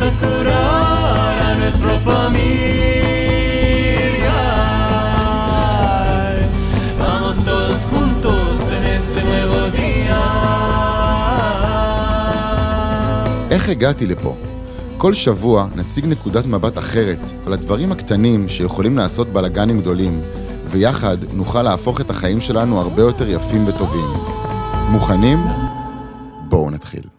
a curar a nuestra familia. Vamos todos juntos en este nuevo día. איך הגעתי לפה? כל שבוע נציג נקודת מבט אחרת על הדברים הקטנים שיכולים לעשות בלאגנים גדולים, ויחד נוכל להפוך את החיים שלנו הרבה יותר יפים וטובים. מוכנים? בואו נתחיל.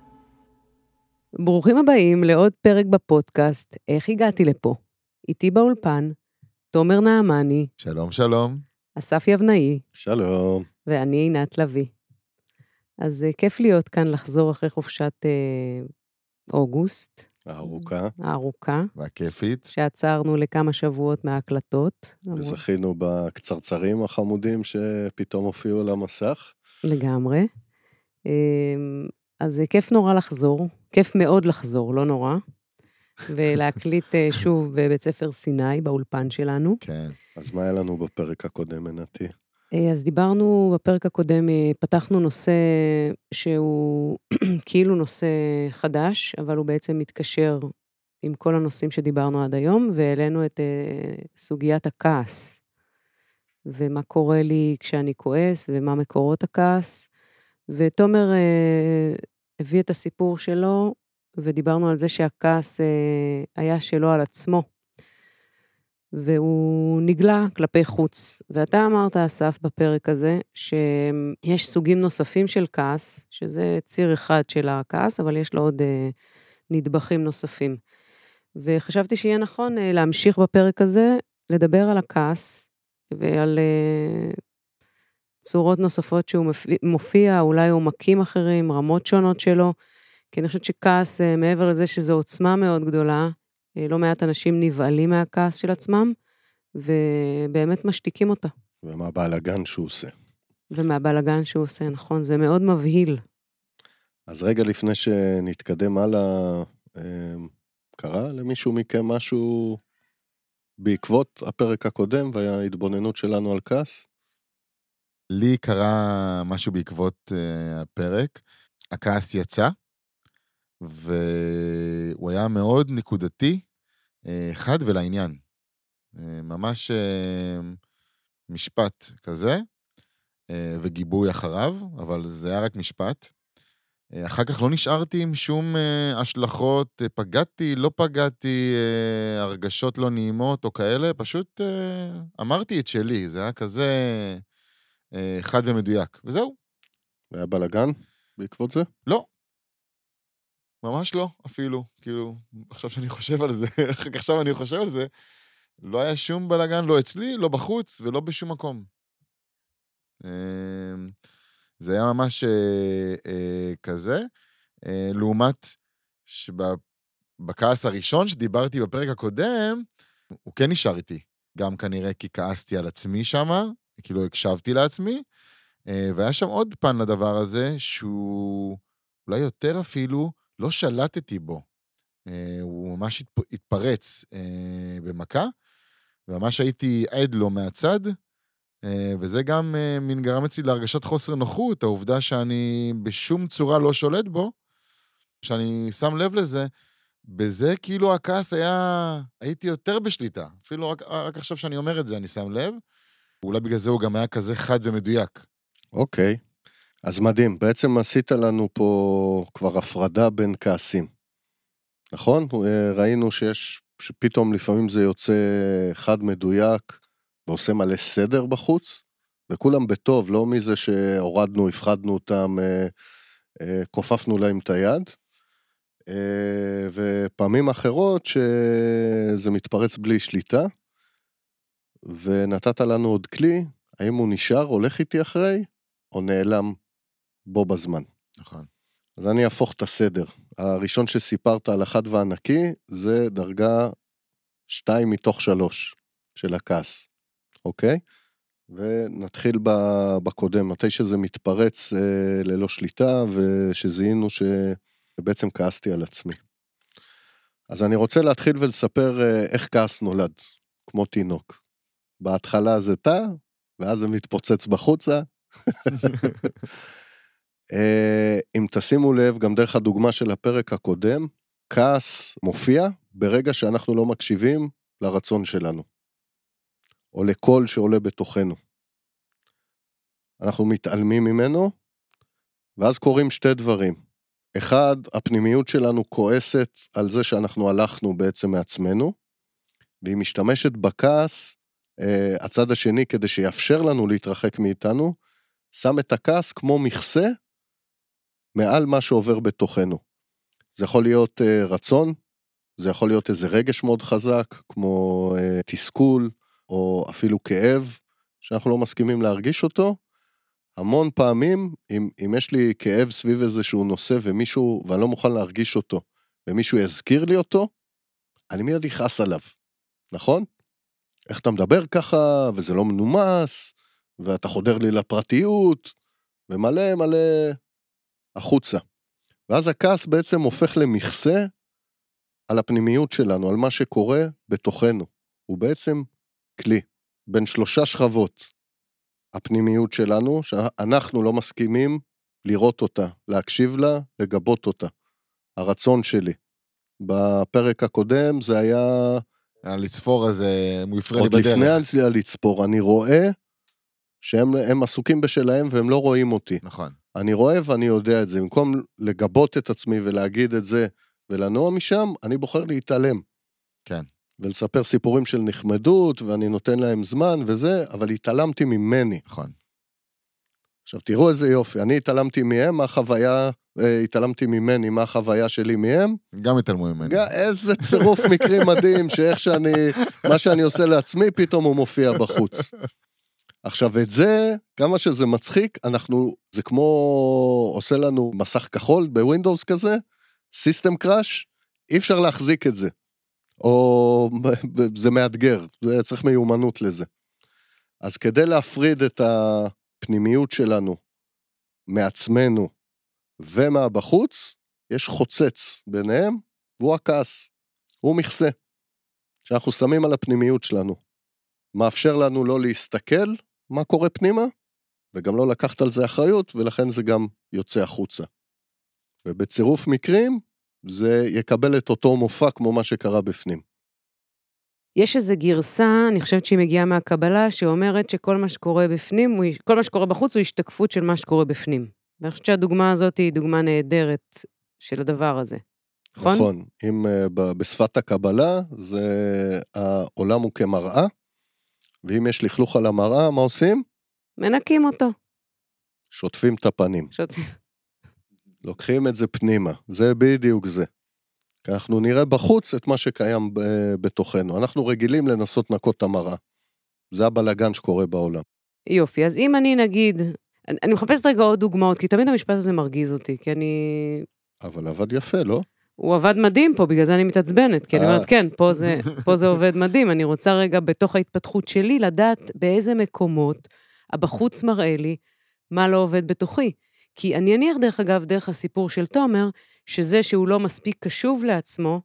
ברוכים הבאים לעוד פרק בפודקאסט, איך הגעתי לפה? איתי באולפן, תומר נעמני, שלום שלום. אסף יבנאי, שלום. ואני עינת לביא. אז אה, כיף להיות כאן, לחזור אחרי חופשת אה, אוגוסט הארוכה, הארוכה, והכיפית. שעצרנו לכמה שבועות מההקלטות. וזכינו בקצרצרים החמודים שפתאום הופיעו על המסך. לגמרי. אמ, אז זה כיף נורא לחזור, כיף מאוד לחזור, לא נורא. ולהקליט אה, שוב בבית ספר סיני, באולפן שלנו. כן. אז מה היה לנו בפרק הקודם, עינתי? אה, אז דיברנו בפרק הקודם, אה, פתחנו נושא שהוא כאילו נושא חדש, אבל הוא בעצם מתקשר עם כל הנושאים שדיברנו עד היום, והעלינו את סוגיית הכעס, ומה קורה לי כשאני כועס, ומה מקורות הכעס. ותומר הביא את הסיפור שלו, ודיברנו על זה שהכעס אה, היה שלו על עצמו. והוא נגלה כלפי חוץ. ואתה אמרת, אסף, בפרק הזה, שיש סוגים נוספים של כעס, שזה ציר אחד של הכעס, אבל יש לו עוד אה, נדבכים נוספים. וחשבתי שיהיה נכון אה, להמשיך בפרק הזה, לדבר על הכעס ועל אה, צורות נוספות שהוא מופיע, אולי עומקים אחרים, רמות שונות שלו, כי אני חושבת שכעס, אה, מעבר לזה שזו עוצמה מאוד גדולה, אה, לא מעט אנשים נבהלים מהכעס של עצמם, ובאמת משתיקים אותה. ומה הבלאגן שהוא עושה. ומהבלגן שהוא עושה, נכון, זה מאוד מבהיל. אז רגע לפני שנתקדם הלאה, אה, קרה למישהו מכם משהו בעקבות הפרק הקודם וההתבוננות שלנו על כעס? לי קרה משהו בעקבות uh, הפרק. הכעס יצא, והוא היה מאוד נקודתי, uh, חד ולעניין. Uh, ממש uh, משפט כזה, uh, וגיבוי אחריו, אבל זה היה רק משפט. Uh, אחר כך לא נשארתי עם שום uh, השלכות, uh, פגעתי, לא פגעתי, uh, הרגשות לא נעימות או כאלה, פשוט uh, אמרתי את שלי, זה היה כזה... אה, חד ומדויק. וזהו. והיה בלאגן בעקבות זה? לא. ממש לא, אפילו. כאילו, עכשיו שאני חושב על זה, רק עכשיו אני חושב על זה, לא היה שום בלאגן, לא אצלי, לא בחוץ ולא בשום מקום. אה, זה היה ממש אה, אה, כזה. לעומת שבכעס הראשון שדיברתי בפרק הקודם, הוא כן נשאר איתי. גם כנראה כי כעסתי על עצמי שמה, כאילו הקשבתי לעצמי, אה, והיה שם עוד פן לדבר הזה, שהוא אולי יותר אפילו, לא שלטתי בו. אה, הוא ממש התפרץ אה, במכה, וממש הייתי עד לו מהצד, וזה גם מין גרם אצלי להרגשת חוסר נוחות, העובדה שאני בשום צורה לא שולט בו, כשאני שם לב לזה, בזה כאילו הכעס היה, הייתי יותר בשליטה. אפילו רק, רק עכשיו שאני אומר את זה, אני שם לב. אולי בגלל זה הוא גם היה כזה חד ומדויק. אוקיי, אז מדהים. בעצם עשית לנו פה כבר הפרדה בין כעסים. נכון? אה, ראינו שיש, שפתאום לפעמים זה יוצא חד מדויק ועושה מלא סדר בחוץ, וכולם בטוב, לא מזה שהורדנו, הפחדנו אותם, אה, אה, כופפנו להם את היד. ופעמים אחרות שזה מתפרץ בלי שליטה, ונתת לנו עוד כלי, האם הוא נשאר, הולך איתי אחרי, או נעלם בו בזמן. נכון. אז אני אהפוך את הסדר. הראשון שסיפרת על החד והנקי, זה דרגה 2 מתוך 3 של הכעס, אוקיי? ונתחיל בקודם, מתי שזה מתפרץ אה, ללא שליטה, ושזיהינו שבעצם כעסתי על עצמי. אז אני רוצה להתחיל ולספר אה, איך כעס נולד, כמו תינוק. בהתחלה זה תא, ואז זה מתפוצץ בחוצה. אה, אם תשימו לב, גם דרך הדוגמה של הפרק הקודם, כעס מופיע ברגע שאנחנו לא מקשיבים לרצון שלנו, או לקול שעולה בתוכנו. אנחנו מתעלמים ממנו, ואז קורים שתי דברים. אחד, הפנימיות שלנו כועסת על זה שאנחנו הלכנו בעצם מעצמנו, והיא משתמשת בכעס, הצד השני, כדי שיאפשר לנו להתרחק מאיתנו, שם את הכעס כמו מכסה מעל מה שעובר בתוכנו. זה יכול להיות אה, רצון, זה יכול להיות איזה רגש מאוד חזק, כמו אה, תסכול, או אפילו כאב, שאנחנו לא מסכימים להרגיש אותו. המון פעמים, אם, אם יש לי כאב סביב איזשהו נושא ומישהו, ואני לא מוכן להרגיש אותו, ומישהו יזכיר לי אותו, אני מיד אכעס עליו, נכון? איך אתה מדבר ככה, וזה לא מנומס, ואתה חודר לי לפרטיות, ומלא מלא החוצה. ואז הכעס בעצם הופך למכסה על הפנימיות שלנו, על מה שקורה בתוכנו. הוא בעצם כלי בין שלושה שכבות. הפנימיות שלנו, שאנחנו לא מסכימים לראות אותה, להקשיב לה, לגבות אותה. הרצון שלי. בפרק הקודם זה היה... הלצפור הזה, הוא הפריע לי עוד בדרך. לפני הלצפור, אני רואה שהם הם עסוקים בשלהם והם לא רואים אותי. נכון. אני רואה ואני יודע את זה. במקום לגבות את עצמי ולהגיד את זה ולנוע משם, אני בוחר להתעלם. כן. ולספר סיפורים של נחמדות, ואני נותן להם זמן וזה, אבל התעלמתי ממני. נכון. עכשיו, תראו איזה יופי, אני התעלמתי מהם, מה החוויה, אה, התעלמתי ממני, מה החוויה שלי מהם. גם התעלמו ממני. איזה צירוף מקרים מדהים, שאיך שאני, מה שאני עושה לעצמי, פתאום הוא מופיע בחוץ. עכשיו, את זה, כמה שזה מצחיק, אנחנו, זה כמו עושה לנו מסך כחול בווינדוס כזה, system crash, אי אפשר להחזיק את זה. או זה מאתגר, זה צריך מיומנות לזה. אז כדי להפריד את הפנימיות שלנו מעצמנו ומהבחוץ, יש חוצץ ביניהם, והוא הכעס. הוא מכסה. שאנחנו שמים על הפנימיות שלנו. מאפשר לנו לא להסתכל מה קורה פנימה, וגם לא לקחת על זה אחריות, ולכן זה גם יוצא החוצה. ובצירוף מקרים, זה יקבל את אותו מופע כמו מה שקרה בפנים. יש איזו גרסה, אני חושבת שהיא מגיעה מהקבלה, שאומרת שכל מה שקורה בפנים, כל מה שקורה בחוץ הוא השתקפות של מה שקורה בפנים. ואני חושבת שהדוגמה הזאת היא דוגמה נהדרת של הדבר הזה. נכון? נכון. אם ב- בשפת הקבלה, זה העולם הוא כמראה, ואם יש לכלוך על המראה, מה עושים? מנקים אותו. שוטפים את הפנים. פשוט- לוקחים את זה פנימה, זה בדיוק זה. כי אנחנו נראה בחוץ את מה שקיים בתוכנו. אנחנו רגילים לנסות לנקות את המראה. זה הבלגן שקורה בעולם. יופי, אז אם אני נגיד, אני, אני מחפשת רגע עוד דוגמאות, כי תמיד המשפט הזה מרגיז אותי, כי אני... אבל עבד יפה, לא? הוא עבד מדהים פה, בגלל זה אני מתעצבנת, כי אני אה. אומרת, כן, פה זה, פה זה עובד מדהים. אני רוצה רגע, בתוך ההתפתחות שלי, לדעת באיזה מקומות הבחוץ מראה לי מה לא עובד בתוכי. כי אני אניח, דרך אגב, דרך הסיפור של תומר, שזה שהוא לא מספיק קשוב לעצמו,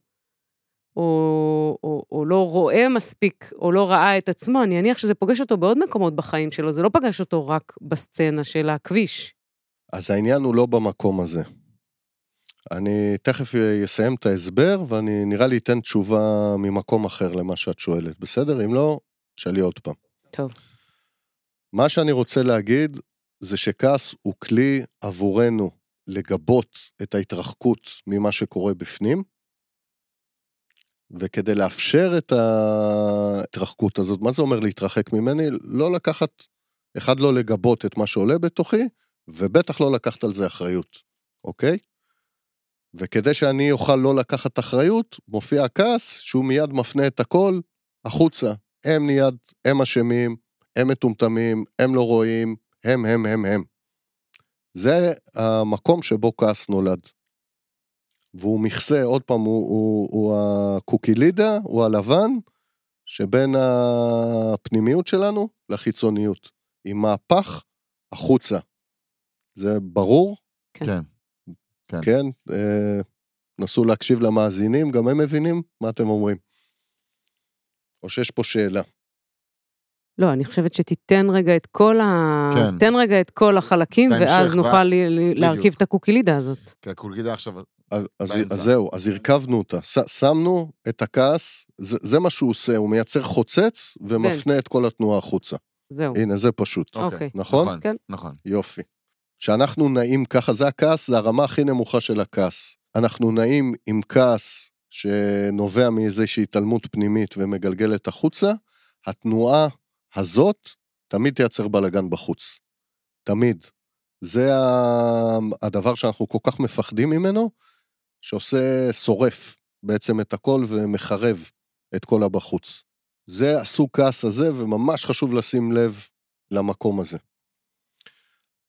או, או, או לא רואה מספיק, או לא ראה את עצמו, אני אניח שזה פוגש אותו בעוד מקומות בחיים שלו, זה לא פגש אותו רק בסצנה של הכביש. אז העניין הוא לא במקום הזה. אני תכף אסיים את ההסבר, ואני נראה לי אתן תשובה ממקום אחר למה שאת שואלת, בסדר? אם לא, תשאלי עוד פעם. טוב. מה שאני רוצה להגיד, זה שכעס הוא כלי עבורנו לגבות את ההתרחקות ממה שקורה בפנים, וכדי לאפשר את ההתרחקות הזאת, מה זה אומר להתרחק ממני? לא לקחת, אחד, לא לגבות את מה שעולה בתוכי, ובטח לא לקחת על זה אחריות, אוקיי? וכדי שאני אוכל לא לקחת אחריות, מופיע הכעס שהוא מיד מפנה את הכל החוצה. הם מיד, הם אשמים, הם מטומטמים, הם לא רואים, הם, הם, הם, הם. זה המקום שבו כעס נולד. והוא מכסה, עוד פעם, הוא, הוא, הוא הקוקילידה, הוא הלבן, שבין הפנימיות שלנו לחיצוניות. עם מהפך החוצה. זה ברור? כן. כן. כן. כן. אה, נסו להקשיב למאזינים, גם הם מבינים מה אתם אומרים. או שיש פה שאלה. לא, אני חושבת שתיתן רגע את כל ה... כן. תן רגע את כל החלקים, ואז ו- נוכל ל- להרכיב בדיוק. את הקוקילידה הזאת. כי הקולגידה עכשיו אז, אז, זהו, אז הרכבנו אותה. ש, שמנו את הכעס, זה, זה מה שהוא עושה, הוא מייצר חוצץ ומפנה את כל התנועה החוצה. זהו. הנה, זה פשוט. אוקיי. נכון? נכון, כן. נכון. יופי. כשאנחנו נעים ככה, זה הכעס, זה הרמה הכי נמוכה של הכעס. אנחנו נעים עם כעס שנובע מאיזושהי התעלמות פנימית ומגלגלת החוצה, התנועה הזאת תמיד תייצר בלאגן בחוץ. תמיד. זה הדבר שאנחנו כל כך מפחדים ממנו, שעושה, שורף בעצם את הכל ומחרב את כל הבחוץ. זה הסוג כעס הזה, וממש חשוב לשים לב למקום הזה.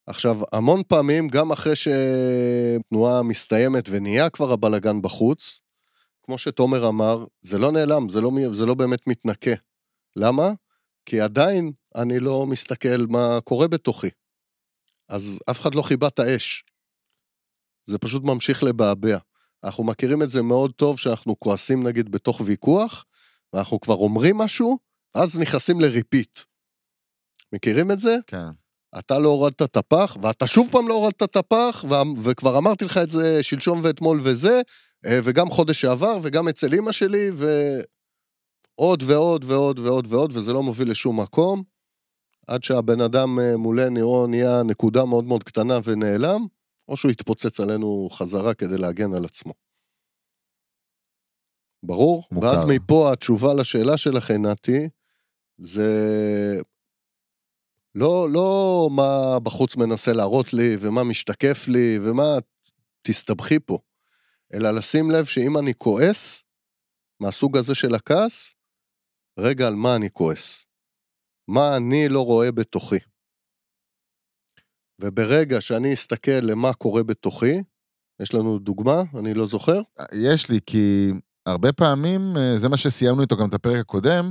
עכשיו, המון פעמים, גם אחרי שתנועה מסתיימת ונהיה כבר הבלגן בחוץ, כמו שתומר אמר, זה לא נעלם, זה לא, זה לא באמת מתנקה. למה? כי עדיין אני לא מסתכל מה קורה בתוכי. אז אף אחד לא חיבה את האש. זה פשוט ממשיך לבעבע. אנחנו מכירים את זה מאוד טוב שאנחנו כועסים נגיד בתוך ויכוח, ואנחנו כבר אומרים משהו, אז נכנסים לריפיט. מכירים את זה? כן. אתה לא הורדת את הפח, ואתה שוב פעם לא הורדת את הפח, ו- וכבר אמרתי לך את זה שלשום ואתמול וזה, אה, וגם חודש שעבר, וגם אצל אימא שלי, ועוד ועוד ועוד ועוד ועוד, וזה לא מוביל לשום מקום, עד שהבן אדם אה, מולנו נהיה נקודה מאוד מאוד קטנה ונעלם, או שהוא יתפוצץ עלינו חזרה כדי להגן על עצמו. ברור? מוכר. ואז מפה התשובה לשאלה שלך, נתי, זה לא, לא מה בחוץ מנסה להראות לי, ומה משתקף לי, ומה תסתבכי פה, אלא לשים לב שאם אני כועס, מהסוג הזה של הכעס, רגע, על מה אני כועס? מה אני לא רואה בתוכי? וברגע שאני אסתכל למה קורה בתוכי, יש לנו דוגמה, אני לא זוכר, יש לי, כי הרבה פעמים, אה, זה מה שסיימנו איתו גם את הפרק הקודם,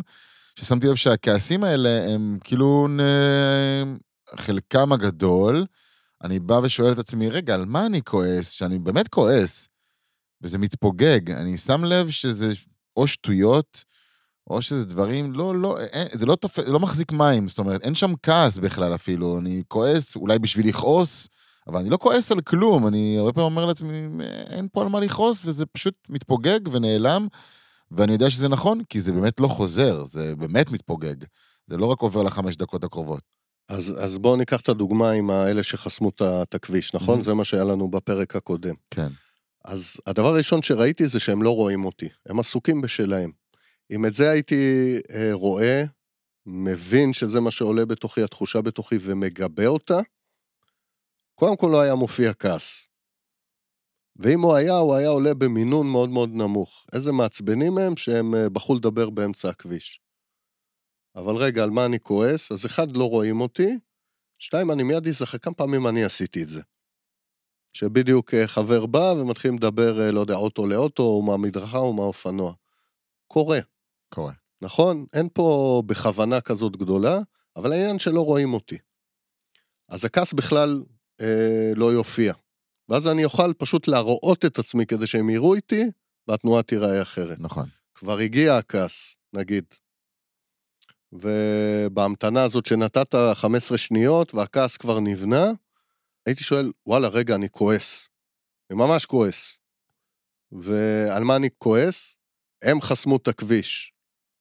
ששמתי לב שהכעסים האלה הם כאילו, נ- חלקם הגדול, אני בא ושואל את עצמי, רגע, על מה אני כועס? שאני באמת כועס, וזה מתפוגג. אני שם לב שזה או שטויות, או שזה דברים, לא, לא, אין, זה לא, תופ... לא מחזיק מים, זאת אומרת, אין שם כעס בכלל אפילו. אני כועס אולי בשביל לכעוס, אבל אני לא כועס על כלום, אני הרבה פעמים אומר לעצמי, אין פה על מה לכעוס, וזה פשוט מתפוגג ונעלם, ואני יודע שזה נכון, כי זה באמת לא חוזר, זה באמת מתפוגג. זה לא רק עובר לחמש דקות הקרובות. אז, אז בואו ניקח את הדוגמה עם האלה שחסמו את הכביש, נכון? Mhm. זה מה שהיה לנו בפרק הקודם. כן. אז הדבר הראשון שראיתי זה שהם לא רואים אותי, הם עסוקים בשלהם. אם את זה הייתי אה, רואה, מבין שזה מה שעולה בתוכי, התחושה בתוכי, ומגבה אותה, קודם כל לא היה מופיע כעס. ואם הוא היה, הוא היה עולה במינון מאוד מאוד נמוך. איזה מעצבנים הם שהם אה, בחרו לדבר באמצע הכביש. אבל רגע, על מה אני כועס? אז אחד, לא רואים אותי, שתיים, אני מיד אזכר כמה פעמים אני עשיתי את זה. שבדיוק אה, חבר בא ומתחילים לדבר, לא יודע, אוטו לאוטו, או מהמדרכה או מהאופנוע. קורה, קורה. נכון? אין פה בכוונה כזאת גדולה, אבל העניין שלא רואים אותי. אז הכעס בכלל אה, לא יופיע. ואז אני אוכל פשוט להראות את עצמי כדי שהם יראו איתי, והתנועה תיראה אחרת. נכון. כבר הגיע הכעס, נגיד. ובהמתנה הזאת שנתת 15 שניות והכעס כבר נבנה, הייתי שואל, וואלה, רגע, אני כועס. אני ממש כועס. ועל מה אני כועס? הם חסמו את הכביש.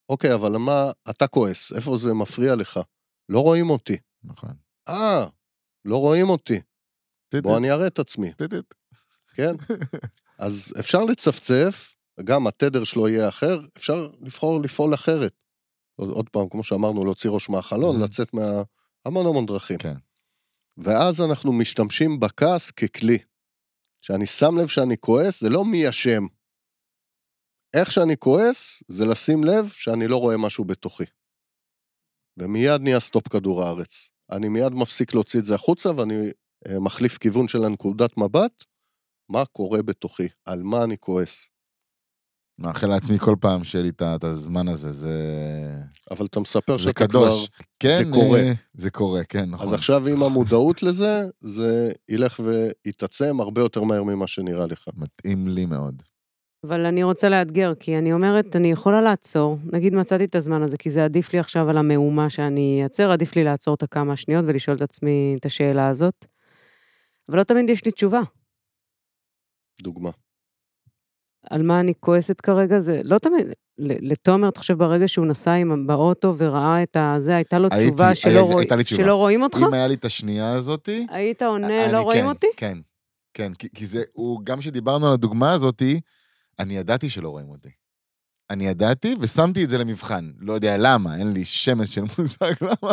אוקיי, אבל מה, אתה כועס, איפה זה מפריע לך? לא רואים אותי. נכון. אה, לא רואים אותי. בוא אני אראה את עצמי. כן? אז אפשר לצפצף, גם התדר שלו יהיה אחר, אפשר לבחור לפעול אחרת. עוד, פעם, כמו שאמרנו, להוציא ראש מהחלון. לצאת מה... המון המון דרכים. כן. ואז אנחנו משתמשים בכעס ככלי. כשאני שם לב שאני כועס, זה לא מי אשם. איך שאני כועס, זה לשים לב שאני לא רואה משהו בתוכי. ומיד נהיה stop כדור הארץ. אני מיד מפסיק להוציא את זה החוצה, ואני אה, מחליף כיוון של הנקודת מבט, מה קורה בתוכי, על מה אני כועס. מאחל לעצמי כל פעם שיהיה לי את הזמן הזה, זה... אבל אתה מספר זה שאתה קדוש. כבר... כן, קורה. אה, זה קורה, כן, נכון. אז עכשיו עם המודעות לזה, זה ילך ויתעצם הרבה יותר מהר ממה שנראה לך. מתאים לי מאוד. אבל אני רוצה לאתגר, כי אני אומרת, אני יכולה לעצור. נגיד מצאתי את הזמן הזה, כי זה עדיף לי עכשיו על המהומה שאני אעצר, עדיף לי לעצור את הכמה שניות ולשאול את עצמי את השאלה הזאת. אבל לא תמיד יש לי תשובה. דוגמה. על מה אני כועסת כרגע, זה לא תמיד, לתומר, אתה חושב, ברגע שהוא נסע עם, באוטו וראה את הזה, הייתה לו הייתי- תשובה היה- שלא, רואי, הייתה לי תשובה. שלא רואים אותך? אם היה לי את השנייה הזאתי... היית עונה, לא רואים כן, אותי? כן, כן, כי, כי זה, הוא, גם כשדיברנו על הדוגמה הזאתי, אני ידעתי שלא רואים אותי. אני ידעתי ושמתי את זה למבחן. לא יודע למה, אין לי שמץ של מושג למה.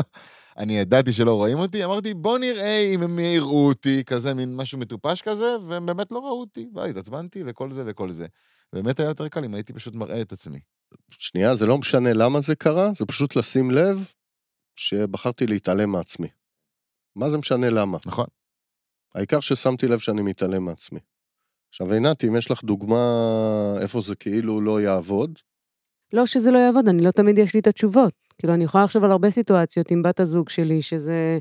אני ידעתי שלא רואים אותי, אמרתי, בוא נראה אם הם יראו אותי, כזה מין משהו מטופש כזה, והם באמת לא ראו אותי, והתעצבנתי וכל זה וכל זה. באמת היה יותר קל אם הייתי פשוט מראה את עצמי. שנייה, זה לא משנה למה זה קרה, זה פשוט לשים לב שבחרתי להתעלם מעצמי. מה זה משנה למה? נכון. העיקר ששמתי לב שאני מתעלם מעצמי. עכשיו, עינת, אם יש לך דוגמה איפה זה כאילו לא יעבוד, לא שזה לא יעבוד, אני לא תמיד יש לי את התשובות. כאילו, אני יכולה לחשוב על הרבה סיטואציות עם בת הזוג שלי, שזה...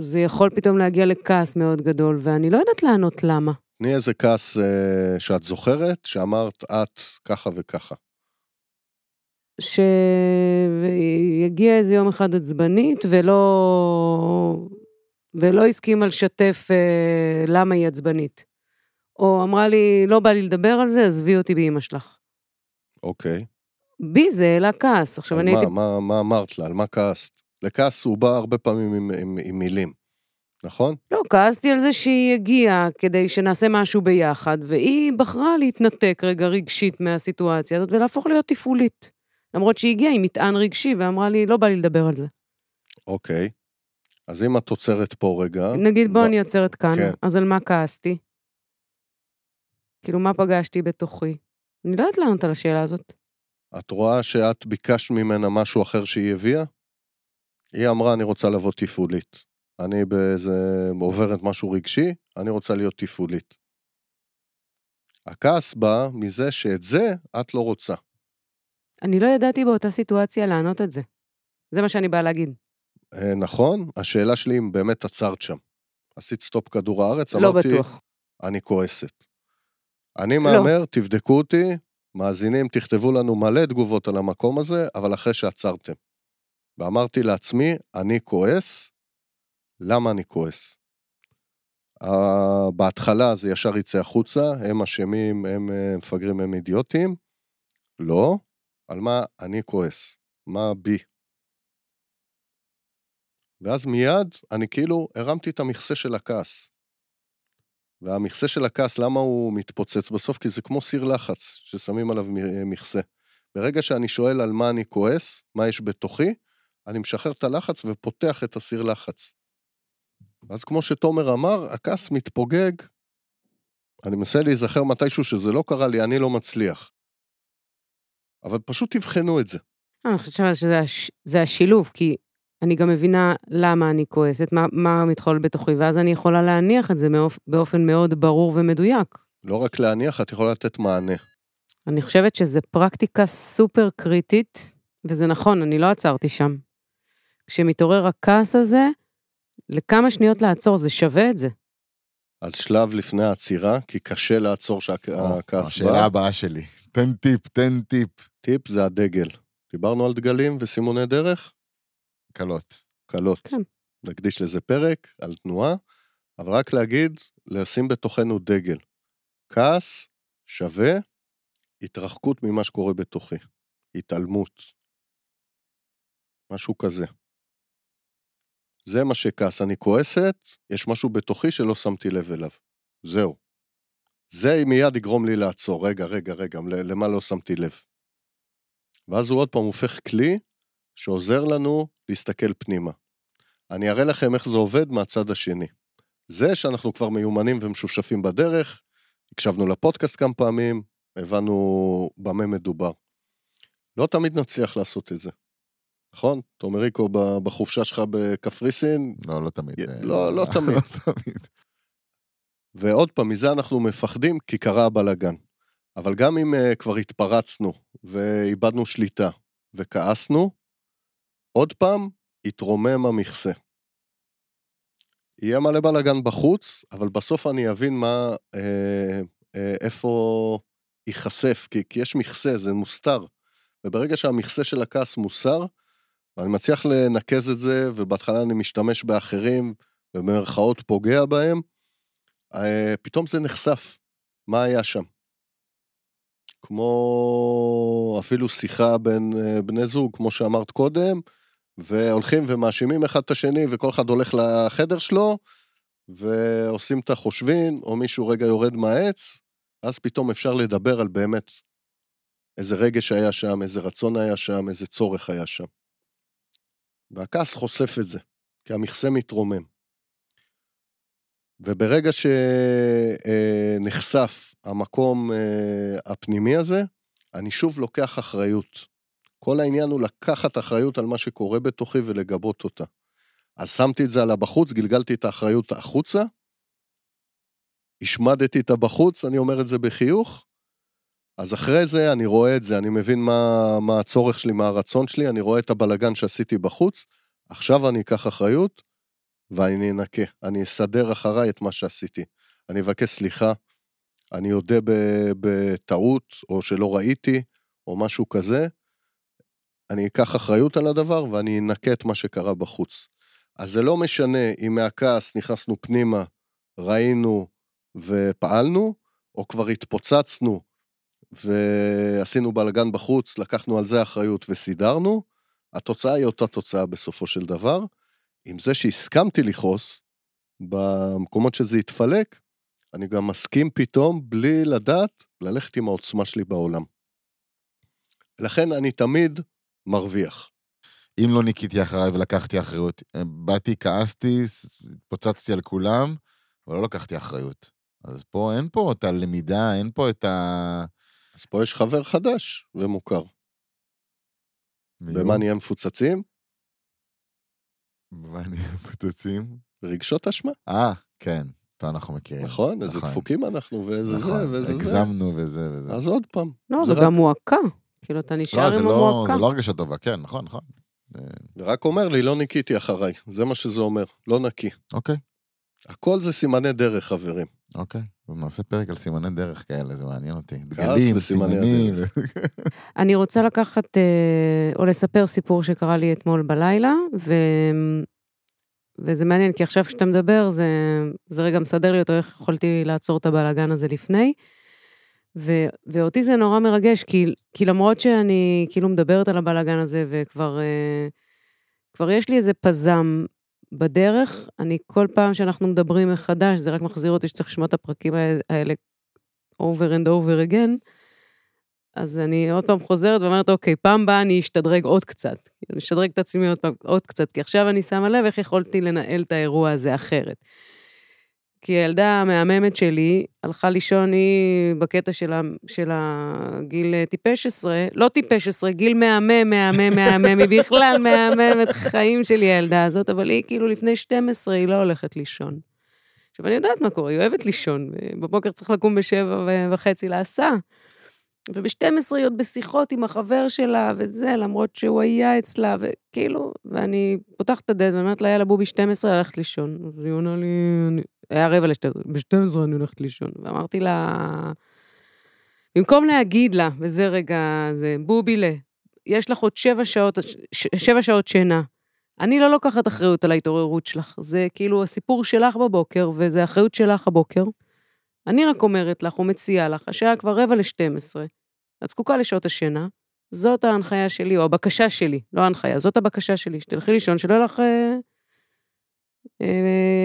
זה יכול פתאום להגיע לכעס מאוד גדול, ואני לא יודעת לענות למה. תני איזה כעס אה, שאת זוכרת, שאמרת את ככה וככה. שיגיע איזה יום אחד עצבנית ולא... ולא הסכימה לשתף אה, למה היא עצבנית. או אמרה לי, לא בא לי לדבר על זה, עזבי אותי באמא שלך. אוקיי. בי זה העלה כעס. עכשיו, אני מה, הייתי... מה, מה אמרת לה? על מה כעסת? לכעס הוא בא הרבה פעמים עם, עם, עם מילים, נכון? לא, כעסתי על זה שהיא הגיעה כדי שנעשה משהו ביחד, והיא בחרה להתנתק רגע רגשית מהסיטואציה הזאת ולהפוך להיות תפעולית. למרות שהיא הגיעה עם מטען רגשי ואמרה לי, לא בא לי לדבר על זה. אוקיי. אז אם את עוצרת פה רגע, נגיד, בוא ב- אני עוצרת כאן, כן. אז על מה כעסתי? כאילו, מה פגשתי בתוכי? אני לא יודעת לענות על השאלה הזאת. את רואה שאת ביקשת ממנה משהו אחר שהיא הביאה? היא אמרה, אני רוצה לבוא תפעולית. אני באיזה עוברת משהו רגשי, אני רוצה להיות תפעולית. הכעס בא מזה שאת זה את לא רוצה. אני לא ידעתי באותה סיטואציה לענות את זה. זה מה שאני באה להגיד. אה, נכון? השאלה שלי אם באמת עצרת שם. עשית stop כדור הארץ, לא אמרתי, בטוח. אני כועסת. אני מהמר, תבדקו אותי, מאזינים, תכתבו לנו מלא תגובות על המקום הזה, אבל אחרי שעצרתם. ואמרתי לעצמי, אני כועס, למה אני כועס? Uh, בהתחלה זה ישר יצא החוצה, הם אשמים, הם אה, מפגרים, הם אידיוטים. לא, על מה אני כועס, מה בי. ואז מיד אני כאילו הרמתי את המכסה של הכעס. והמכסה של הכעס, למה הוא מתפוצץ בסוף? כי זה כמו סיר לחץ ששמים עליו מ- מכסה. ברגע שאני שואל על מה אני כועס, מה יש בתוכי, אני משחרר את הלחץ ופותח את הסיר לחץ. אז כמו שתומר אמר, הכעס מתפוגג. אני מנסה להיזכר מתישהו שזה לא קרה לי, אני לא מצליח. אבל פשוט תבחנו את זה. אני חושבת שזה הש... השילוב, כי אני גם מבינה למה אני כועסת, מה, מה מתחולל בתוכי, ואז אני יכולה להניח את זה מאופ... באופן מאוד ברור ומדויק. לא רק להניח, את יכולה לתת מענה. אני חושבת שזו פרקטיקה סופר קריטית, וזה נכון, אני לא עצרתי שם. כשמתעורר הכעס הזה, לכמה שניות לעצור, זה שווה את זה. אז שלב לפני העצירה, כי קשה לעצור שהכעס השאלה בא. הבאה שלי. תן טיפ, תן טיפ. טיפ זה הדגל. דיברנו על דגלים וסימוני דרך, קלות. קלות. כן. נקדיש לזה פרק על תנועה, אבל רק להגיד, לשים בתוכנו דגל. כעס שווה התרחקות ממה שקורה בתוכי. התעלמות. משהו כזה. זה מה שכעס. אני כועסת, יש משהו בתוכי שלא שמתי לב אליו. זהו. זה מיד יגרום לי לעצור. רגע, רגע, רגע, למה לא שמתי לב? ואז הוא עוד פעם הופך כלי שעוזר לנו להסתכל פנימה. אני אראה לכם איך זה עובד מהצד השני. זה שאנחנו כבר מיומנים ומשופשפים בדרך, הקשבנו לפודקאסט כמה פעמים, הבנו במה מדובר. לא תמיד נצליח לעשות את זה. נכון? תומריקו, בחופשה שלך בקפריסין, לא, לא תמיד. לא, לא תמיד. לא תמיד. ועוד פעם, מזה אנחנו מפחדים כי קרה הבלאגן. אבל גם אם uh, כבר התפרצנו ואיבדנו שליטה וכעסנו, עוד פעם, יתרומם המכסה. יהיה מלא בלאגן בחוץ, אבל בסוף אני אבין מה, אה, אה, איפה ייחשף, כי, כי יש מכסה, זה מוסתר. וברגע שהמכסה של הכעס מוסר, ואני מצליח לנקז את זה, ובהתחלה אני משתמש באחרים, ובמרכאות פוגע בהם, אה, פתאום זה נחשף. מה היה שם? כמו אפילו שיחה בין אה, בני זוג, כמו שאמרת קודם, והולכים ומאשימים אחד את השני, וכל אחד הולך לחדר שלו, ועושים את החושבין, או מישהו רגע יורד מהעץ, אז פתאום אפשר לדבר על באמת איזה רגש היה שם, איזה רצון היה שם, איזה צורך היה שם. והכעס חושף את זה, כי המכסה מתרומם. וברגע שנחשף המקום אה, הפנימי הזה, אני שוב לוקח אחריות. כל העניין הוא לקחת אחריות על מה שקורה בתוכי ולגבות אותה. אז שמתי את זה על הבחוץ, גלגלתי את האחריות החוצה, השמדתי את הבחוץ, אני אומר את זה בחיוך, אז אחרי זה אני רואה את זה, אני מבין מה, מה הצורך שלי, מה הרצון שלי, אני רואה את הבלגן שעשיתי בחוץ, עכשיו אני אקח אחריות ואני אנקה, אני אסדר אחריי את מה שעשיתי. אני אבקש סליחה, אני אודה בטעות, או שלא ראיתי, או משהו כזה, אני אקח אחריות על הדבר ואני אנקה את מה שקרה בחוץ. אז זה לא משנה אם מהכעס נכנסנו פנימה, ראינו ופעלנו, או כבר התפוצצנו ועשינו בלאגן בחוץ, לקחנו על זה אחריות וסידרנו, התוצאה היא אותה תוצאה בסופו של דבר. עם זה שהסכמתי לכעוס, במקומות שזה יתפלק, אני גם מסכים פתאום, בלי לדעת, ללכת עם העוצמה שלי בעולם. לכן אני תמיד מרוויח. אם לא ניקיתי אחריי ולקחתי אחריות, באתי, כעסתי, התפוצצתי על כולם, אבל לא לקחתי אחריות. אז פה אין פה את הלמידה, אין פה את ה... אז פה יש חבר חדש ומוכר. במה נהיה מפוצצים? במה נהיה מפוצצים? רגשות אשמה. אה, כן, אותו אנחנו מכירים. נכון, איזה נכון. דפוקים אנחנו, ואיזה נכון, זה, ואיזה זה. הגזמנו וזה וזה. אז עוד פעם. לא, זה וגם מועקה. כאילו, אתה לא, נשאר זה עם לא, המועקה. זה לא הרגשה טובה, כן, נכון, נכון. אה, זה רק אומר לי, לא ניקיתי אחריי. זה מה שזה אומר, לא נקי. אוקיי, הכל זה סימני דרך, חברים. אוקיי. אז נעשה פרק על סימני דרך כאלה, זה מעניין אותי. דגלים, סימנים. אני רוצה לקחת, אה, או לספר סיפור שקרה לי אתמול בלילה, ו... וזה מעניין, כי עכשיו כשאתה מדבר, זה, זה רגע מסדר לי אותו, איך יכולתי לעצור את הבלאגן הזה לפני. ו, ואותי זה נורא מרגש, כי, כי למרות שאני כאילו מדברת על הבלאגן הזה, וכבר אה, כבר יש לי איזה פזם בדרך, אני כל פעם שאנחנו מדברים מחדש, זה רק מחזיר אותי שצריך לשמוע את הפרקים האלה over and over again, אז אני עוד פעם חוזרת ואומרת, אוקיי, פעם באה אני אשתדרג עוד קצת. אני אשתדרג את עצמי עוד פעם, עוד קצת, כי עכשיו אני שמה לב איך יכולתי לנהל את האירוע הזה אחרת. כי הילדה המהממת שלי הלכה לישון, היא בקטע של, הגיל טיפש עשרה, לא טיפש עשרה, גיל מהמם, מהמם, מהמם, היא בכלל מהממת חיים שלי, הילדה הזאת, אבל היא כאילו לפני 12, היא לא הולכת לישון. עכשיו, אני יודעת מה קורה, היא אוהבת לישון, ובבוקר צריך לקום בשבע וחצי להסעה. וב-12 היא עוד בשיחות עם החבר שלה וזה, למרות שהוא היה אצלה, וכאילו, ואני פותחת את הדלת ואומרת לה, יאללה, בובי, 12, ללכת לישון. אז היא עונה לי, אני... היה רבע ל-12, ב-12 אני הולכת לישון. ואמרתי לה, במקום להגיד לה, וזה רגע, זה, בובילה, יש לך עוד שבע שעות, ש- שבע שעות שינה. אני לא לוקחת אחריות על ההתעוררות שלך, זה כאילו הסיפור שלך בבוקר, וזה אחריות שלך הבוקר. אני רק אומרת לך, או מציעה לך, השעה כבר רבע ל-12, את זקוקה לשעות השינה, זאת ההנחיה שלי, או הבקשה שלי, לא ההנחיה, זאת הבקשה שלי, שתלכי לישון, שלא יהיה לך אה,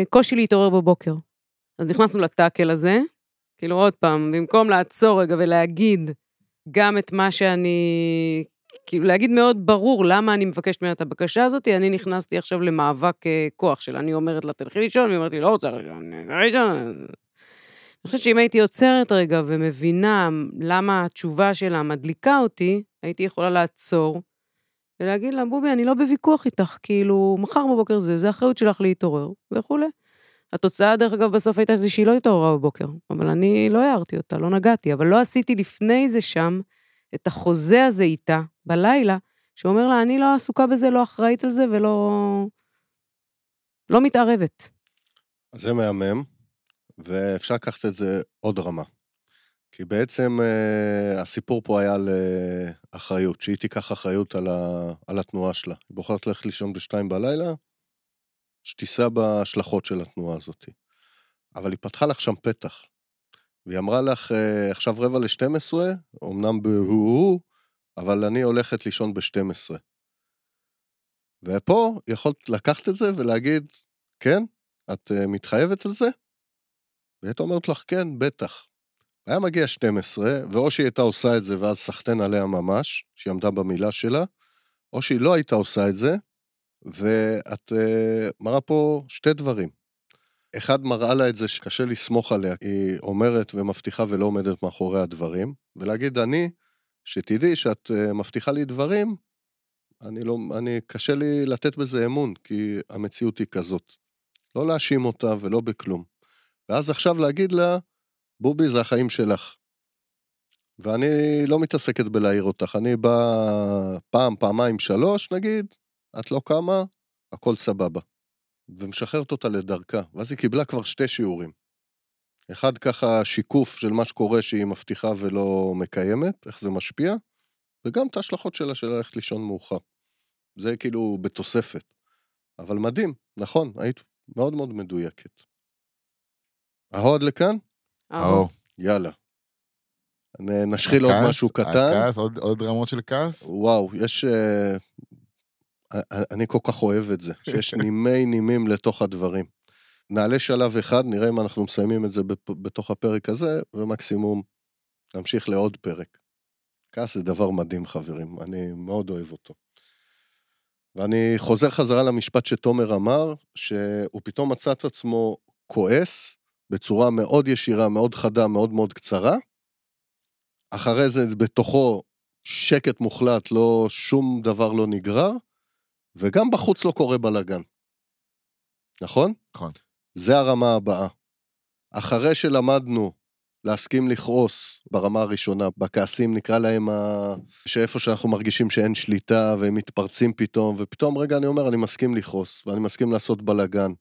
קושי להתעורר בבוקר. אז נכנסנו לטאקל הזה, כאילו עוד פעם, במקום לעצור רגע ולהגיד גם את מה שאני, כאילו להגיד מאוד ברור למה אני מבקשת ממנה את הבקשה הזאת, אני נכנסתי עכשיו למאבק אה, כוח שלה. אני אומרת לה, תלכי לישון, והיא אומרת לי, לא רוצה לישון, לישון. אני חושבת שאם הייתי עוצרת רגע ומבינה למה התשובה שלה מדליקה אותי, הייתי יכולה לעצור ולהגיד לה, בובי, אני לא בוויכוח איתך, כאילו, מחר בבוקר זה, זה אחריות שלך להתעורר, וכולי. התוצאה, דרך אגב, בסוף הייתה שהיא לא התעוררה בבוקר, אבל אני לא הערתי אותה, לא נגעתי, אבל לא עשיתי לפני זה שם את החוזה הזה איתה, בלילה, שאומר לה, אני לא עסוקה בזה, לא אחראית על זה ולא... לא מתערבת. זה מהמם, ואפשר לקחת את זה עוד רמה. כי בעצם אה, הסיפור פה היה על אחריות, שהיא תיקח אחריות על, ה, על התנועה שלה. היא בוחרת ללכת לישון בשתיים בלילה, שתישא בהשלכות של התנועה הזאת. אבל היא פתחה לך שם פתח. והיא אמרה לך, "אה, עכשיו רבע ל-12, אמנם בהו-הו, אבל אני הולכת לישון ב-12. ופה יכולת לקחת את זה ולהגיד, כן, את אה, מתחייבת על זה? והיא הייתה אומרת לך, כן, בטח. היה מגיע 12, ואו שהיא הייתה עושה את זה ואז סחטיין עליה ממש, שהיא עמדה במילה שלה, או שהיא לא הייתה עושה את זה, ואת uh, מראה פה שתי דברים. אחד, מראה לה את זה שקשה לסמוך עליה, היא אומרת ומבטיחה ולא עומדת מאחורי הדברים, ולהגיד, אני, שתדעי שאת uh, מבטיחה לי דברים, אני לא, אני, קשה לי לתת בזה אמון, כי המציאות היא כזאת. לא להאשים אותה ולא בכלום. ואז עכשיו להגיד לה, בובי, זה החיים שלך. ואני לא מתעסקת בלהעיר אותך, אני בא פעם, פעמיים, שלוש, נגיד, את לא קמה, הכל סבבה. ומשחררת אותה לדרכה, ואז היא קיבלה כבר שתי שיעורים. אחד ככה שיקוף של מה שקורה שהיא מבטיחה ולא מקיימת, איך זה משפיע, וגם את ההשלכות שלה של ללכת לישון מאוחר. זה כאילו בתוספת. אבל מדהים, נכון, היית מאוד מאוד מדויקת. אהו עד לכאן? או, יאללה. נשחיל עוד הכעס, משהו קטן. הכעס, עוד- עוד רמות של כעס? וואו, יש... אה, אה, אני כל כך אוהב את זה, שיש נימי נימים לתוך הדברים. נעלה שלב אחד, נראה אם אנחנו מסיימים את זה בתוך הפרק הזה, ומקסימום נמשיך לעוד פרק. כעס זה דבר מדהים, חברים, אני מאוד אוהב אותו. ואני חוזר חזרה למשפט שתומר אמר, שהוא פתאום מצא את עצמו כועס בצורה מאוד ישירה, מאוד חדה, מאוד מאוד קצרה. אחרי זה בתוכו שקט מוחלט, לא, שום דבר לא נגרר, וגם בחוץ לא קורה בלאגן. נכון? נכון. זה הרמה הבאה. אחרי שלמדנו להסכים לכעוס ברמה הראשונה, בכעסים נקרא להם, ה... שאיפה שאנחנו מרגישים שאין שליטה והם מתפרצים פתאום, ופתאום רגע אני אומר, אני מסכים לכעוס, ואני מסכים לעשות בלאגן,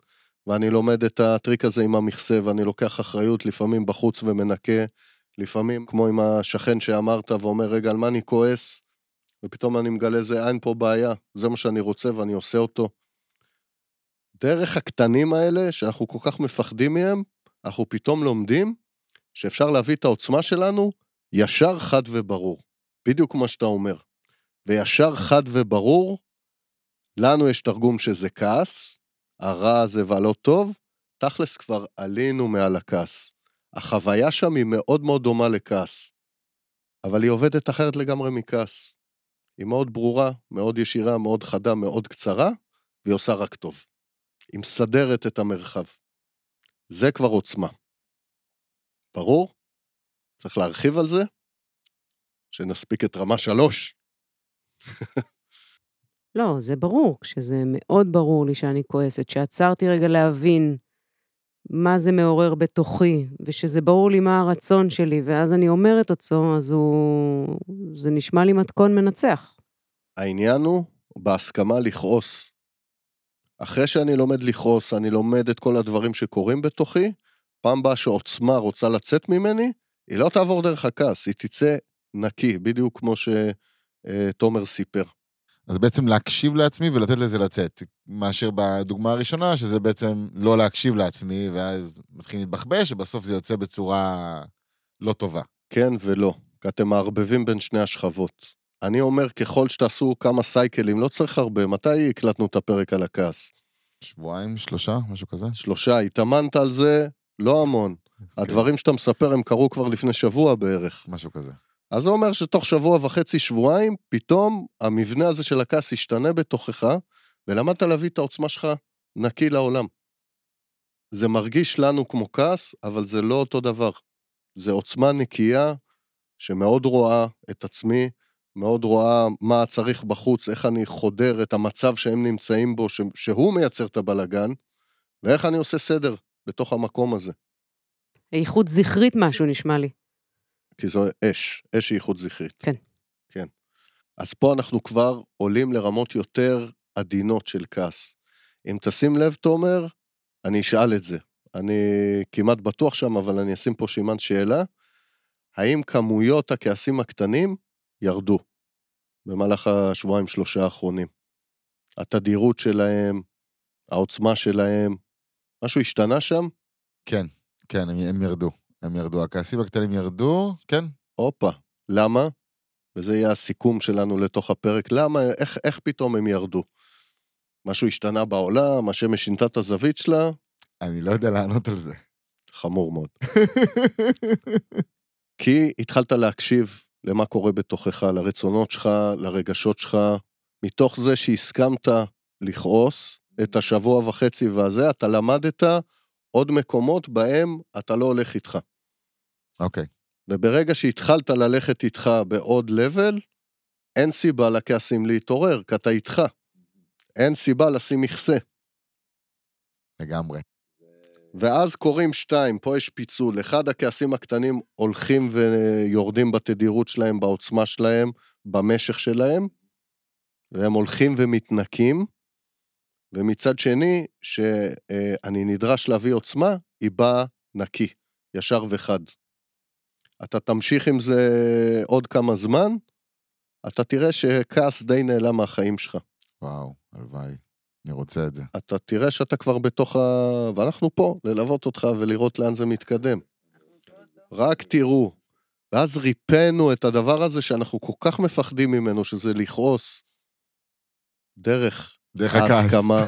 ואני לומד את הטריק הזה עם המכסה, ואני לוקח אחריות לפעמים בחוץ ומנקה, לפעמים כמו עם השכן שאמרת ואומר, רגע, על מה אני כועס? ופתאום אני מגלה זה, אין פה בעיה, זה מה שאני רוצה ואני עושה אותו. דרך הקטנים האלה, שאנחנו כל כך מפחדים מהם, אנחנו פתאום לומדים שאפשר להביא את העוצמה שלנו ישר, חד וברור. בדיוק כמו שאתה אומר. וישר, חד וברור, לנו יש תרגום שזה כעס, הרע הזה והלא טוב, תכלס כבר עלינו מעל הכעס. החוויה שם היא מאוד מאוד דומה לכעס, אבל היא עובדת אחרת לגמרי מכעס. היא מאוד ברורה, מאוד ישירה, מאוד חדה, מאוד קצרה, והיא עושה רק טוב. היא מסדרת את המרחב. זה כבר עוצמה. ברור? צריך להרחיב על זה? שנספיק את רמה שלוש. לא, זה ברור, כשזה מאוד ברור לי שאני כועסת, שעצרתי רגע להבין מה זה מעורר בתוכי, ושזה ברור לי מה הרצון שלי, ואז אני אומרת אותו, אז הוא... זה נשמע לי מתכון מנצח. העניין הוא בהסכמה לכעוס. אחרי שאני לומד לכעוס, אני לומד את כל הדברים שקורים בתוכי, פעם באה שעוצמה רוצה לצאת ממני, היא לא תעבור דרך הכעס, היא תצא נקי, בדיוק כמו שתומר סיפר. אז בעצם להקשיב לעצמי ולתת לזה לצאת, מאשר בדוגמה הראשונה, שזה בעצם לא להקשיב לעצמי, ואז מתחיל להתבחבש, ובסוף זה יוצא בצורה לא טובה. כן ולא, כי אתם מערבבים בין שני השכבות. אני אומר, ככל שתעשו כמה סייקלים, לא צריך הרבה, מתי הקלטנו את הפרק על הכעס? שבועיים, שלושה, משהו כזה? שלושה, התאמנת על זה, לא המון. הדברים שאתה מספר הם קרו כבר לפני שבוע בערך. משהו כזה. אז זה אומר שתוך שבוע וחצי, שבועיים, פתאום המבנה הזה של הכעס ישתנה בתוכך, ולמדת להביא את העוצמה שלך נקי לעולם. זה מרגיש לנו כמו כעס, אבל זה לא אותו דבר. זה עוצמה נקייה שמאוד רואה את עצמי, מאוד רואה מה צריך בחוץ, איך אני חודר את המצב שהם נמצאים בו, ש- שהוא מייצר את הבלגן, ואיך אני עושה סדר בתוך המקום הזה. איכות זכרית משהו נשמע לי. כי זו אש, אש היא איכות זכרית. כן. כן. אז פה אנחנו כבר עולים לרמות יותר עדינות של כעס. אם תשים לב, תומר, אני אשאל את זה. אני כמעט בטוח שם, אבל אני אשים פה סימן שאלה. האם כמויות הכעסים הקטנים ירדו במהלך השבועיים שלושה האחרונים? התדירות שלהם, העוצמה שלהם, משהו השתנה שם? כן, כן, הם, הם ירדו. הם ירדו, הכעסים הקטנים ירדו, כן? הופה, למה? וזה יהיה הסיכום שלנו לתוך הפרק, למה, איך, איך פתאום הם ירדו? משהו השתנה בעולם, השמש שינתה את הזווית שלה? אני לא יודע לענות על זה. חמור מאוד. כי התחלת להקשיב למה קורה בתוכך, לרצונות שלך, לרגשות שלך, מתוך זה שהסכמת לכעוס את השבוע וחצי והזה, אתה למדת עוד מקומות בהם אתה לא הולך איתך. אוקיי. וברגע שהתחלת ללכת איתך בעוד לבל, אין סיבה לכעסים להתעורר, כי אתה איתך. אין סיבה לשים מכסה. לגמרי. ואז קורים שתיים, פה יש פיצול. אחד, הכעסים הקטנים הולכים ויורדים בתדירות שלהם, בעוצמה שלהם, במשך שלהם, והם הולכים ומתנקים. ומצד שני, שאני נדרש להביא עוצמה, היא באה נקי, ישר וחד. אתה תמשיך עם זה עוד כמה זמן, אתה תראה שכעס די נעלם מהחיים שלך. וואו, הלוואי. אני רוצה את זה. אתה תראה שאתה כבר בתוך ה... ואנחנו פה, ללוות אותך ולראות לאן זה מתקדם. רק תראו. ואז ריפאנו את הדבר הזה שאנחנו כל כך מפחדים ממנו, שזה לכעוס דרך דרך הכעס. ההסכמה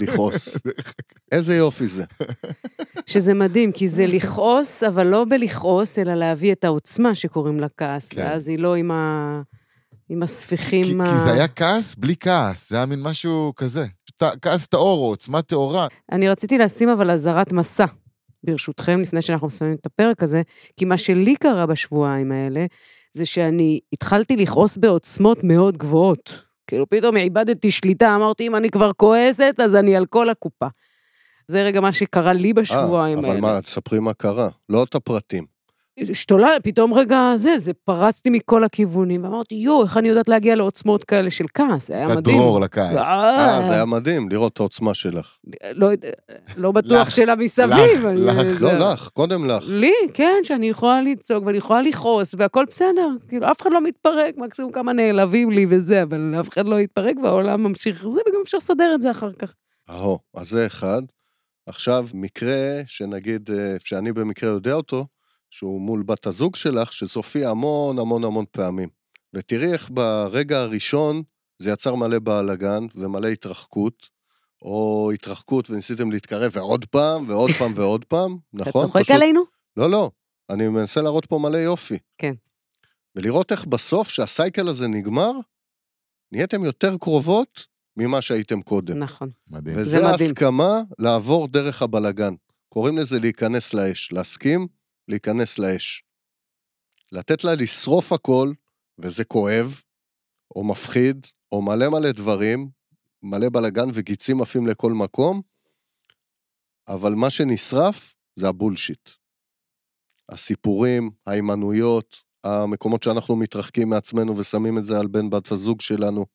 לכעוס. איזה יופי זה. שזה מדהים, כי זה לכעוס, אבל לא בלכעוס, אלא להביא את העוצמה שקוראים לה כעס, כן. ואז היא לא עם ה... עם כי, הספיחים ה... כי זה היה כעס בלי כעס, זה היה מין משהו כזה. כעס טהור או עוצמה טהורה. אני רציתי לשים אבל אזהרת מסע, ברשותכם, לפני שאנחנו מסיימים את הפרק הזה, כי מה שלי קרה בשבועיים האלה, זה שאני התחלתי לכעוס בעוצמות מאוד גבוהות. כאילו, פתאום איבדתי שליטה, אמרתי, אם אני כבר כועסת, אז אני על כל הקופה. זה רגע מה שקרה לי בשבועיים אה, האלה. אבל מה, תספרי מה קרה, לא את הפרטים. השתולל, פתאום רגע זה, זה פרצתי מכל הכיוונים, ואמרתי, יואו, איך אני יודעת להגיע לעוצמות כאלה של כעס, זה היה מדהים. דרור לכעס. אה, זה היה מדהים לראות את העוצמה שלך. לא יודע, לא בטוח. שלה מסביב. לך, לא לך, קודם לך. לי, כן, שאני יכולה לצעוק ואני יכולה לכעוס, והכל בסדר. כאילו, אף אחד לא מתפרק, מקסימום כמה נעלבים לי וזה, אבל אף אחד לא יתפרק והעולם ממשיך זה, וגם אפשר לסדר את זה אחר כך. אהו, אז זה אחד. עכשיו, מקרה שנגיד, אה, שאני במקרה יודע אותו, שהוא מול בת הזוג שלך, שזה הופיע המון המון המון פעמים. ותראי איך ברגע הראשון זה יצר מלא בלאגן ומלא התרחקות, או התרחקות וניסיתם להתקרב ועוד פעם ועוד פעם ועוד פעם, אתה נכון? צוחק פשוט- עלינו? לא, לא, אני מנסה להראות פה מלא יופי. כן. ולראות איך בסוף, שהסייקל הזה נגמר, נהייתם יותר קרובות ממה שהייתם קודם. נכון. מדהים. וזה. ההסכמה לעבור דרך הבלגן. קוראים לזה להיכנס לאש, להסכים, להיכנס לאש. לתת לה לשרוף הכל, וזה כואב, או מפחיד, או מלא מלא דברים, מלא בלגן וגיצים עפים לכל מקום, אבל מה שנשרף זה הבולשיט. הסיפורים, ההימנויות, המקומות שאנחנו מתרחקים מעצמנו ושמים את זה על בן בת הזוג שלנו.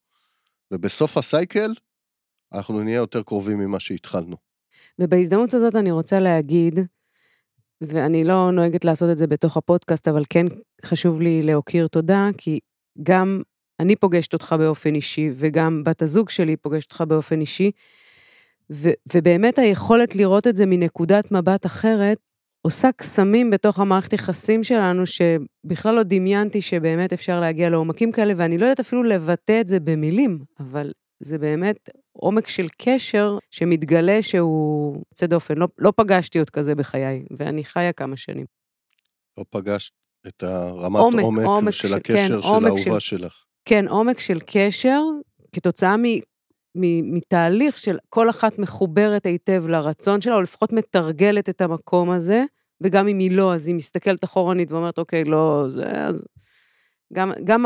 ובסוף הסייקל, אנחנו נהיה יותר קרובים ממה שהתחלנו. ובהזדמנות הזאת אני רוצה להגיד, ואני לא נוהגת לעשות את זה בתוך הפודקאסט, אבל כן חשוב לי להוקיר תודה, כי גם אני פוגשת אותך באופן אישי, וגם בת הזוג שלי פוגשת אותך באופן אישי, ו- ובאמת היכולת לראות את זה מנקודת מבט אחרת, עושה קסמים בתוך המערכת יחסים שלנו, שבכלל לא דמיינתי שבאמת אפשר להגיע לעומקים כאלה, ואני לא יודעת אפילו לבטא את זה במילים, אבל זה באמת עומק של קשר שמתגלה שהוא יוצא דופן. לא, לא פגשתי עוד כזה בחיי, ואני חיה כמה שנים. לא פגשת את הרמת עומק, עומק, עומק של של- הקשר כן, של עומק האהובה של- שלך. כן, עומק של קשר, כתוצאה מ, מ, מתהליך של כל אחת מחוברת היטב לרצון שלה, או לפחות מתרגלת את המקום הזה, וגם אם היא לא, אז היא מסתכלת אחורנית ואומרת, אוקיי, לא, זה... אז... גם, גם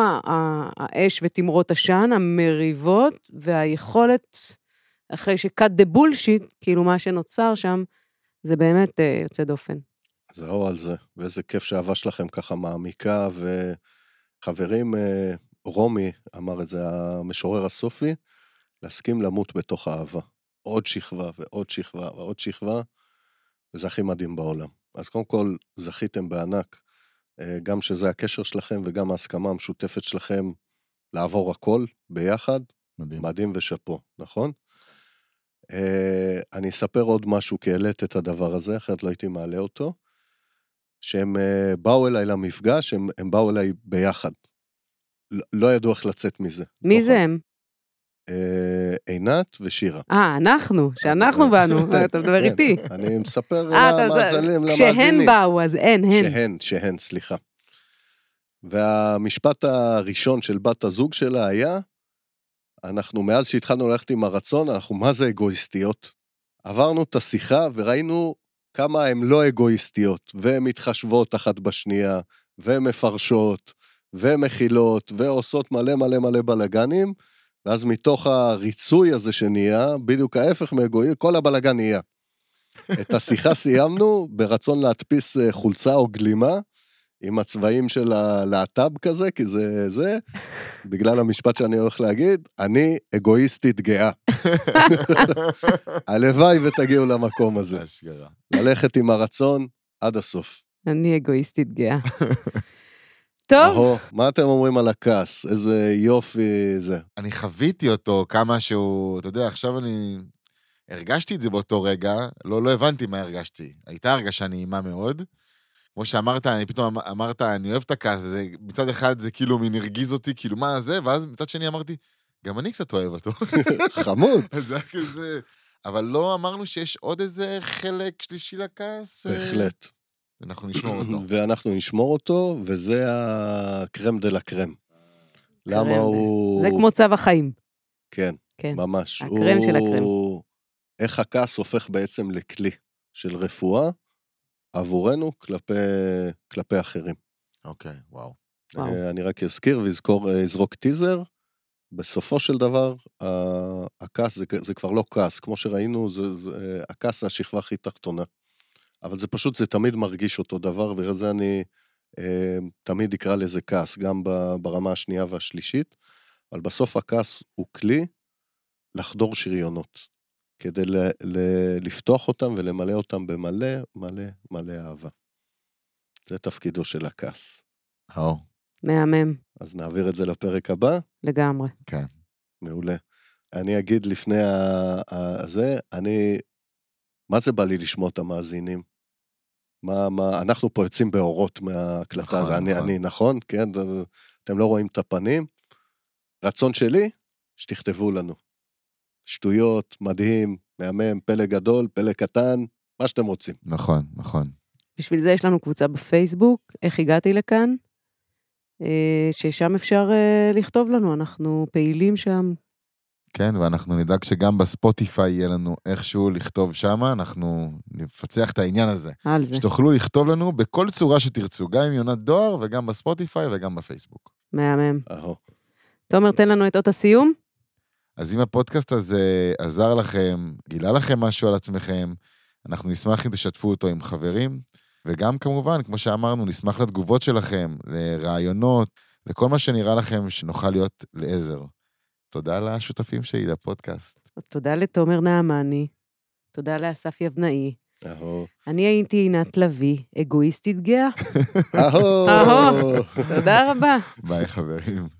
האש ותמרות עשן, המריבות, והיכולת, אחרי ש-cut the bullshit, כאילו מה שנוצר שם, זה באמת אה, יוצא דופן. זהו על זה, ואיזה כיף שהאהבה שלכם ככה מעמיקה, וחברים, אה, רומי אמר את זה, המשורר הסופי, להסכים למות בתוך האהבה. עוד שכבה ועוד שכבה ועוד שכבה, וזה הכי מדהים בעולם. אז קודם כל, זכיתם בענק, גם שזה הקשר שלכם וגם ההסכמה המשותפת שלכם לעבור הכל ביחד, מדהים. מדהים ושאפו, נכון? Uh, אני אספר עוד משהו, כי העלית את הדבר הזה, אחרת לא הייתי מעלה אותו. שהם אה, באו אליי למפגש, הם, הם באו אליי ביחד. לא, לא ידעו איך לצאת מזה. מי תוך זה הם? אה, עינת ושירה. אה, אנחנו, שאנחנו באנו, אה, אתה מדבר כן, איתי. אני מספר אה, למאזינים, כשהן. באו, אז אין, הן. שהן, שהן, סליחה. והמשפט הראשון של בת הזוג שלה היה, אנחנו מאז שהתחלנו ללכת עם הרצון, אנחנו מה זה אגואיסטיות. עברנו את השיחה וראינו כמה הן לא אגואיסטיות, והן מתחשבות אחת בשנייה, והן מפרשות, ומכילות, ועושות מלא מלא מלא בלאגנים, ואז מתוך הריצוי הזה שנהיה, בדיוק ההפך מאגואיסט, כל הבלאגן נהיה. את השיחה סיימנו ברצון להדפיס אה, חולצה או גלימה עם הצבעים של הלהט"ב כזה, כי זה זה, בגלל המשפט שאני הולך להגיד, אני אגואיסטית גאה. הלוואי ותגיעו למקום הזה. אשכרה. ללכת עם הרצון עד הסוף. אני אגואיסטית גאה. טוב, אהו, מה אתם אומרים על הכעס? איזה יופי זה. אני חוויתי אותו כמה שהוא, אתה יודע, עכשיו אני... הרגשתי את זה באותו רגע, לא, לא הבנתי מה הרגשתי. הייתה הרגשה נעימה מאוד. כמו שאמרת, אני פתאום אמ- אמרת, אני אוהב את הכעס הזה. מצד אחד זה כאילו מין הרגיז אותי, כאילו, מה זה? ואז מצד שני אמרתי, גם אני קצת אוהב אותו. חמוד. אז זה היה כזה... אבל לא אמרנו שיש עוד איזה חלק שלישי לכעס? אה, בהחלט. אנחנו נשמור אותו. ואנחנו נשמור אותו, וזה ה crème de la crème. למה הוא... זה כמו צו החיים. כן, כן. ממש. הקרם של הקרם. איך הכעס הופך בעצם לכלי של רפואה עבורנו כלפי, כלפי אחרים. אוקיי, וואו. וואו. אה, אני רק אזכיר ואזכור, אה, teaser. בסופו של דבר, הכעס זה, זה כבר לא כעס, כמו שראינו, זה, זה, אה, הכעס זה השכבה הכי תחתונה. אבל זה פשוט, זה תמיד מרגיש אותו דבר, ובגלל זה אני אה, תמיד אקרא לזה כעס, גם ברמה השנייה והשלישית. אבל בסוף הכעס הוא כלי לחדור שריונות, כדי ל, ל, לפתוח אותם ולמלא אותם במלא מלא מלא אהבה. זה תפקידו של הכעס. או, מהמם, אז נעביר את זה לפרק הבא. לגמרי. מעולה. אני אגיד לפני ה- ה- זה, אני, מה זה בא לי לשמוע את המאזינים? מה, מה, אנחנו פה יוצאים באורות מההקלטה, נכון, נכון, אני, נכון. אני, נכון? כן, אתם לא רואים את הפנים. רצון שלי, שתכתבו לנו. שטויות, מדהים, מהמם, פלא גדול, פלא קטן, מה שאתם רוצים. נכון, נכון. בשביל זה יש לנו קבוצה בפייסבוק, איך הגעתי לכאן, אה, ששם אפשר אה, לכתוב לנו, אנחנו פעילים שם. כן, ואנחנו נדאג שגם בספוטיפיי יהיה לנו איכשהו לכתוב שמה, אנחנו נפצח את העניין הזה. על זה. שתוכלו לכתוב לנו בכל צורה שתרצו, גם עם יונת דואר וגם בספוטיפיי וגם בפייסבוק. מהמם. אהו. תומר, תן לנו את אות הסיום. אז אם הפודקאסט הזה עזר לכם, גילה לכם משהו על עצמכם, אנחנו נשמח אם תשתפו אותו עם חברים, וגם כמובן, כמו שאמרנו, נשמח לתגובות שלכם, לרעיונות, לכל מה שנראה לכם שנוכל להיות לעזר. תודה לשותפים שלי לפודקאסט. אז תודה לתומר נעמני, תודה לאסף יבנאי. אהו. אני הייתי עינת לביא, אגואיסטית גאה. אהו. אהו. תודה רבה. ביי חברים.